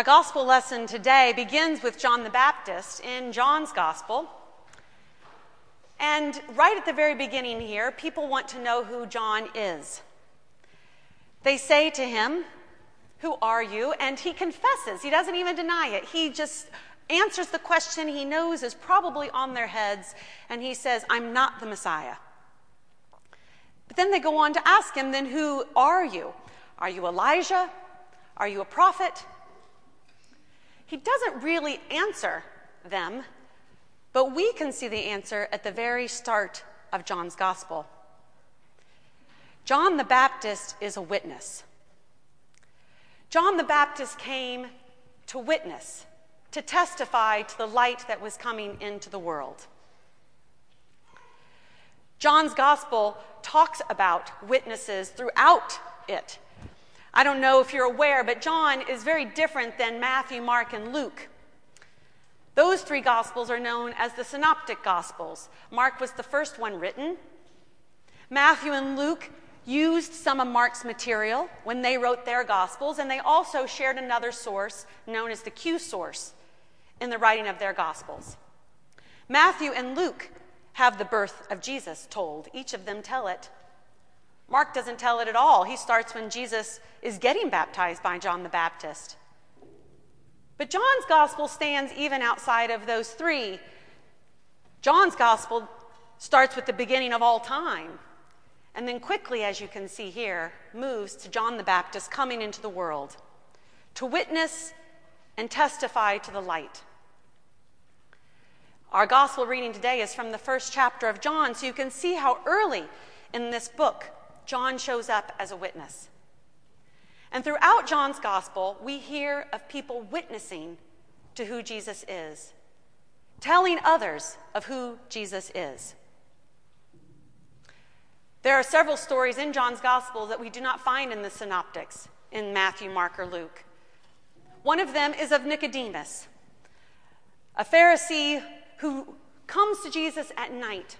Our gospel lesson today begins with John the Baptist in John's gospel. And right at the very beginning here, people want to know who John is. They say to him, Who are you? And he confesses. He doesn't even deny it. He just answers the question he knows is probably on their heads, and he says, I'm not the Messiah. But then they go on to ask him, Then who are you? Are you Elijah? Are you a prophet? He doesn't really answer them, but we can see the answer at the very start of John's gospel. John the Baptist is a witness. John the Baptist came to witness, to testify to the light that was coming into the world. John's gospel talks about witnesses throughout it. I don't know if you're aware, but John is very different than Matthew, Mark, and Luke. Those three gospels are known as the synoptic gospels. Mark was the first one written. Matthew and Luke used some of Mark's material when they wrote their gospels, and they also shared another source known as the Q source in the writing of their gospels. Matthew and Luke have the birth of Jesus told, each of them tell it. Mark doesn't tell it at all. He starts when Jesus is getting baptized by John the Baptist. But John's gospel stands even outside of those three. John's gospel starts with the beginning of all time, and then quickly, as you can see here, moves to John the Baptist coming into the world to witness and testify to the light. Our gospel reading today is from the first chapter of John, so you can see how early in this book John shows up as a witness. And throughout John's gospel, we hear of people witnessing to who Jesus is, telling others of who Jesus is. There are several stories in John's gospel that we do not find in the synoptics in Matthew, Mark, or Luke. One of them is of Nicodemus, a Pharisee who comes to Jesus at night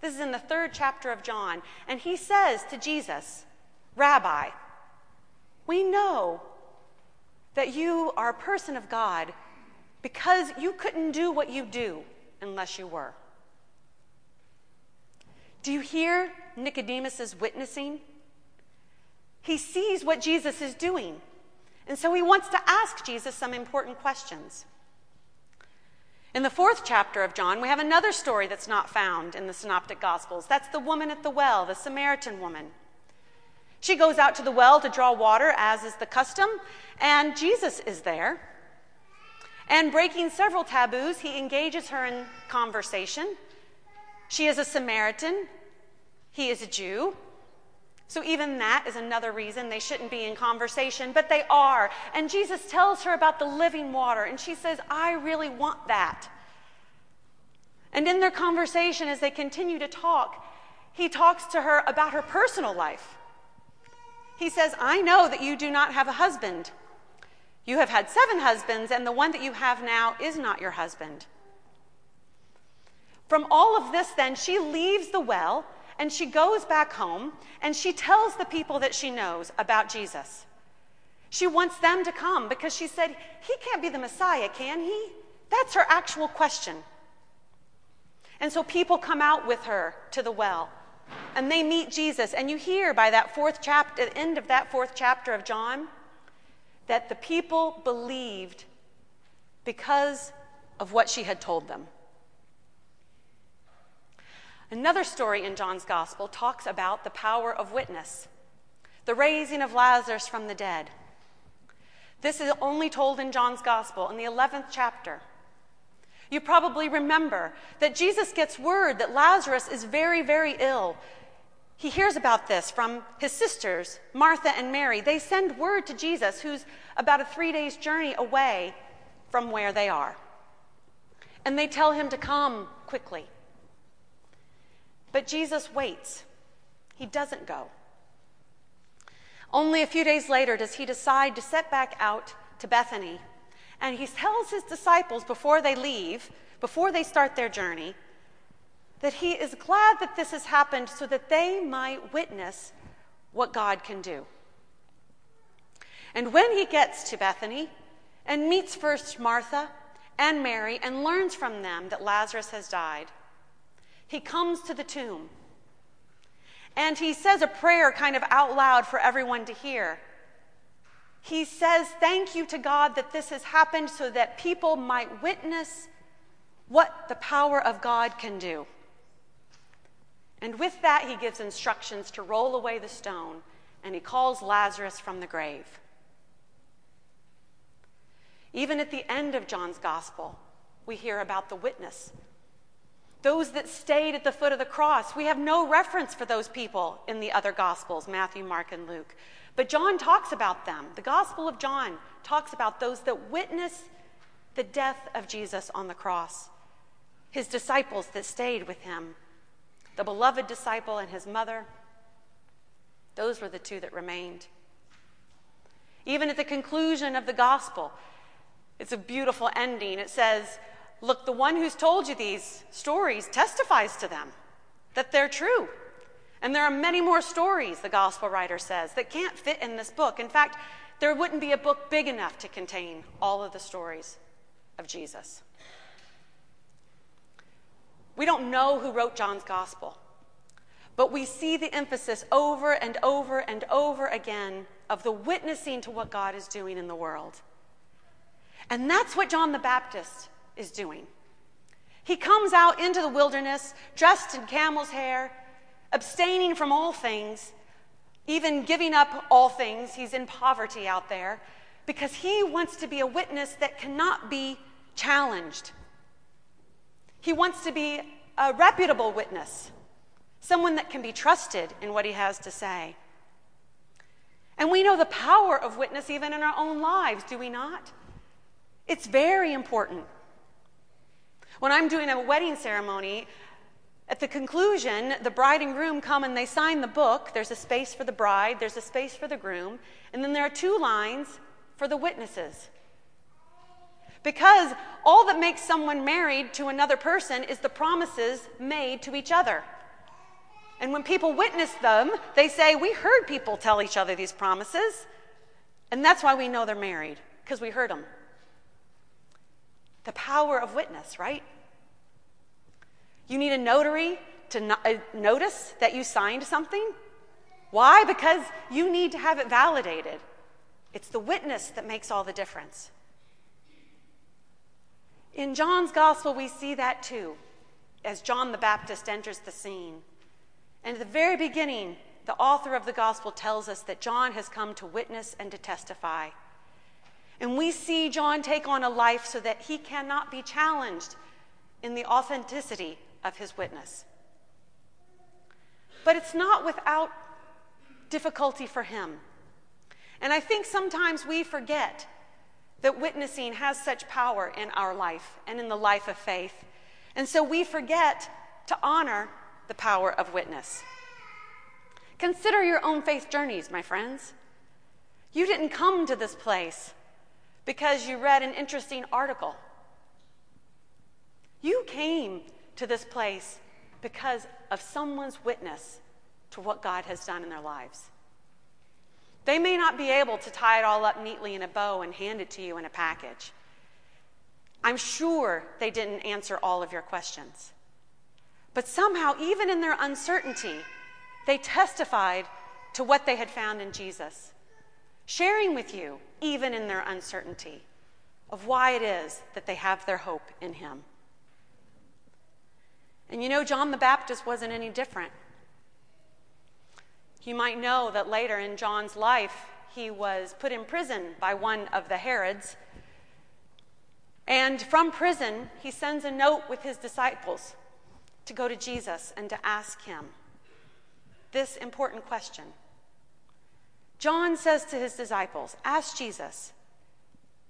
this is in the third chapter of John. And he says to Jesus, Rabbi, we know that you are a person of God because you couldn't do what you do unless you were. Do you hear Nicodemus's witnessing? He sees what Jesus is doing, and so he wants to ask Jesus some important questions. In the fourth chapter of John, we have another story that's not found in the Synoptic Gospels. That's the woman at the well, the Samaritan woman. She goes out to the well to draw water, as is the custom, and Jesus is there. And breaking several taboos, he engages her in conversation. She is a Samaritan, he is a Jew. So, even that is another reason they shouldn't be in conversation, but they are. And Jesus tells her about the living water, and she says, I really want that. And in their conversation, as they continue to talk, he talks to her about her personal life. He says, I know that you do not have a husband. You have had seven husbands, and the one that you have now is not your husband. From all of this, then, she leaves the well and she goes back home and she tells the people that she knows about Jesus. She wants them to come because she said, He can't be the Messiah, can he? That's her actual question. And so people come out with her to the well and they meet Jesus. And you hear by that fourth chapter, the end of that fourth chapter of John, that the people believed because of what she had told them. Another story in John's gospel talks about the power of witness, the raising of Lazarus from the dead. This is only told in John's gospel in the 11th chapter. You probably remember that Jesus gets word that Lazarus is very, very ill. He hears about this from his sisters, Martha and Mary. They send word to Jesus, who's about a three days' journey away from where they are. And they tell him to come quickly. But Jesus waits, he doesn't go. Only a few days later does he decide to set back out to Bethany. And he tells his disciples before they leave, before they start their journey, that he is glad that this has happened so that they might witness what God can do. And when he gets to Bethany, and meets first Martha and Mary and learns from them that Lazarus has died. He comes to the tomb and he says a prayer kind of out loud for everyone to hear. He says, Thank you to God that this has happened so that people might witness what the power of God can do. And with that, he gives instructions to roll away the stone and he calls Lazarus from the grave. Even at the end of John's gospel, we hear about the witness those that stayed at the foot of the cross. We have no reference for those people in the other Gospels Matthew, Mark, and Luke. But John talks about them. The Gospel of John talks about those that witness the death of Jesus on the cross, his disciples that stayed with him, the beloved disciple and his mother. Those were the two that remained. Even at the conclusion of the Gospel, it's a beautiful ending. It says, Look, the one who's told you these stories testifies to them that they're true. And there are many more stories, the gospel writer says, that can't fit in this book. In fact, there wouldn't be a book big enough to contain all of the stories of Jesus. We don't know who wrote John's gospel, but we see the emphasis over and over and over again of the witnessing to what God is doing in the world. And that's what John the Baptist is doing. He comes out into the wilderness dressed in camel's hair, abstaining from all things, even giving up all things. He's in poverty out there because he wants to be a witness that cannot be challenged. He wants to be a reputable witness, someone that can be trusted in what he has to say. And we know the power of witness even in our own lives, do we not? It's very important. When I'm doing a wedding ceremony, at the conclusion, the bride and groom come and they sign the book. There's a space for the bride, there's a space for the groom, and then there are two lines for the witnesses. Because all that makes someone married to another person is the promises made to each other. And when people witness them, they say, We heard people tell each other these promises. And that's why we know they're married, because we heard them. The power of witness, right? You need a notary to uh, notice that you signed something. Why? Because you need to have it validated. It's the witness that makes all the difference. In John's gospel, we see that too, as John the Baptist enters the scene. And at the very beginning, the author of the gospel tells us that John has come to witness and to testify. And we see John take on a life so that he cannot be challenged in the authenticity of his witness. But it's not without difficulty for him. And I think sometimes we forget that witnessing has such power in our life and in the life of faith. And so we forget to honor the power of witness. Consider your own faith journeys, my friends. You didn't come to this place because you read an interesting article. You came to this place because of someone's witness to what God has done in their lives. They may not be able to tie it all up neatly in a bow and hand it to you in a package. I'm sure they didn't answer all of your questions. But somehow, even in their uncertainty, they testified to what they had found in Jesus sharing with you, even in their uncertainty, of why it is that they have their hope in Him. And you know, John the Baptist wasn't any different. You might know that later in John's life, he was put in prison by one of the Herods. And from prison, he sends a note with his disciples to go to Jesus and to ask him this important question John says to his disciples, Ask Jesus,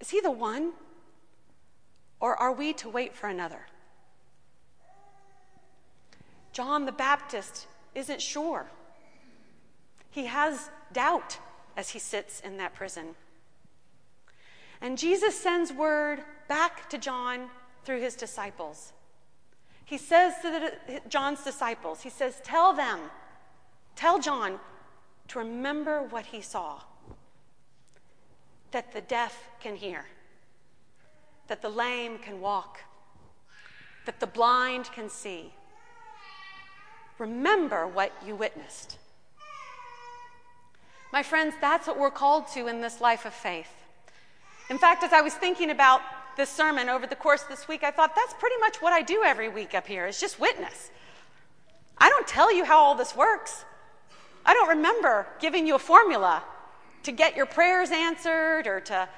is he the one? Or are we to wait for another? John the Baptist isn't sure. He has doubt as he sits in that prison. And Jesus sends word back to John through his disciples. He says to the, John's disciples, He says, Tell them, tell John to remember what he saw that the deaf can hear, that the lame can walk, that the blind can see. Remember what you witnessed. My friends, that's what we're called to in this life of faith. In fact, as I was thinking about this sermon over the course of this week, I thought that's pretty much what I do every week up here is just witness. I don't tell you how all this works. I don't remember giving you a formula to get your prayers answered or to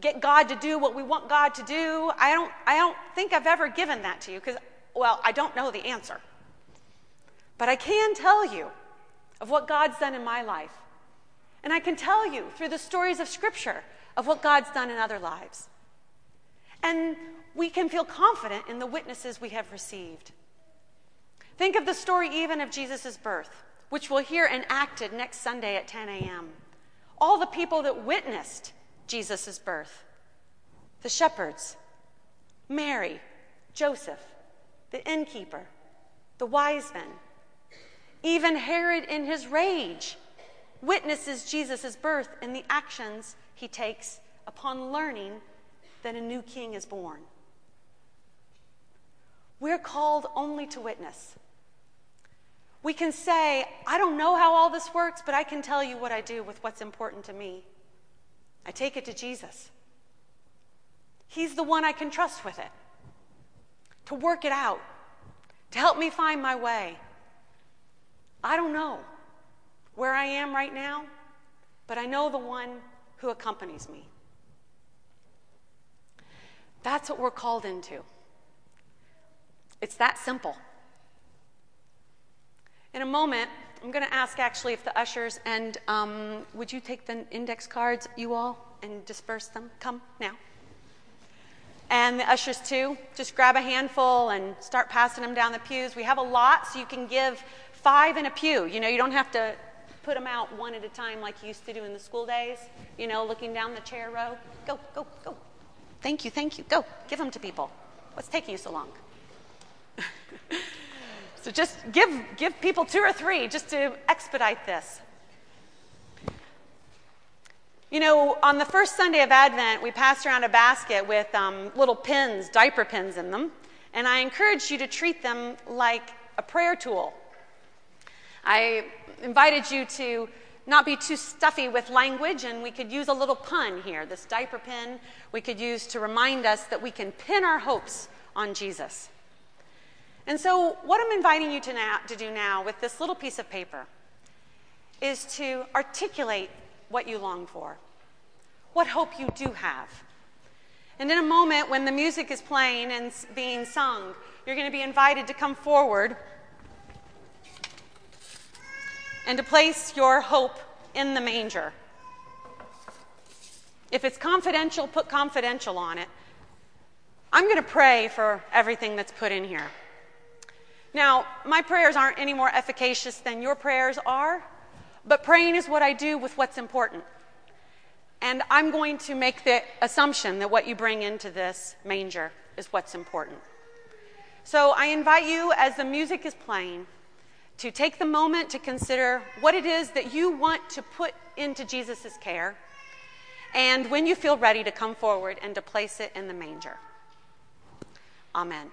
get God to do what we want God to do. I don't, I don't think I've ever given that to you because, well, I don't know the answer. But I can tell you of what God's done in my life. And I can tell you through the stories of Scripture of what God's done in other lives. And we can feel confident in the witnesses we have received. Think of the story even of Jesus' birth, which we'll hear enacted next Sunday at 10 a.m. All the people that witnessed Jesus' birth the shepherds, Mary, Joseph, the innkeeper, the wise men. Even Herod, in his rage, witnesses Jesus' birth in the actions he takes upon learning that a new king is born. We're called only to witness. We can say, I don't know how all this works, but I can tell you what I do with what's important to me. I take it to Jesus. He's the one I can trust with it, to work it out, to help me find my way. I don't know where I am right now, but I know the one who accompanies me. That's what we're called into. It's that simple. In a moment, I'm going to ask actually if the ushers and um, would you take the index cards, you all, and disperse them? Come now. And the ushers too, just grab a handful and start passing them down the pews. We have a lot, so you can give five in a pew. You know, you don't have to put them out one at a time like you used to do in the school days, you know, looking down the chair row. Go, go, go. Thank you, thank you. Go, give them to people. What's taking you so long? So just give, give people two or three just to expedite this. You know, on the first Sunday of Advent, we passed around a basket with um, little pins, diaper pins in them, and I encouraged you to treat them like a prayer tool. I invited you to not be too stuffy with language, and we could use a little pun here. This diaper pin we could use to remind us that we can pin our hopes on Jesus. And so, what I'm inviting you to, now, to do now with this little piece of paper is to articulate what you long for, what hope you do have. And in a moment, when the music is playing and being sung, you're going to be invited to come forward and to place your hope in the manger. If it's confidential, put confidential on it. I'm going to pray for everything that's put in here. Now, my prayers aren't any more efficacious than your prayers are, but praying is what I do with what's important. And I'm going to make the assumption that what you bring into this manger is what's important. So I invite you, as the music is playing, to take the moment to consider what it is that you want to put into Jesus' care, and when you feel ready to come forward and to place it in the manger. Amen.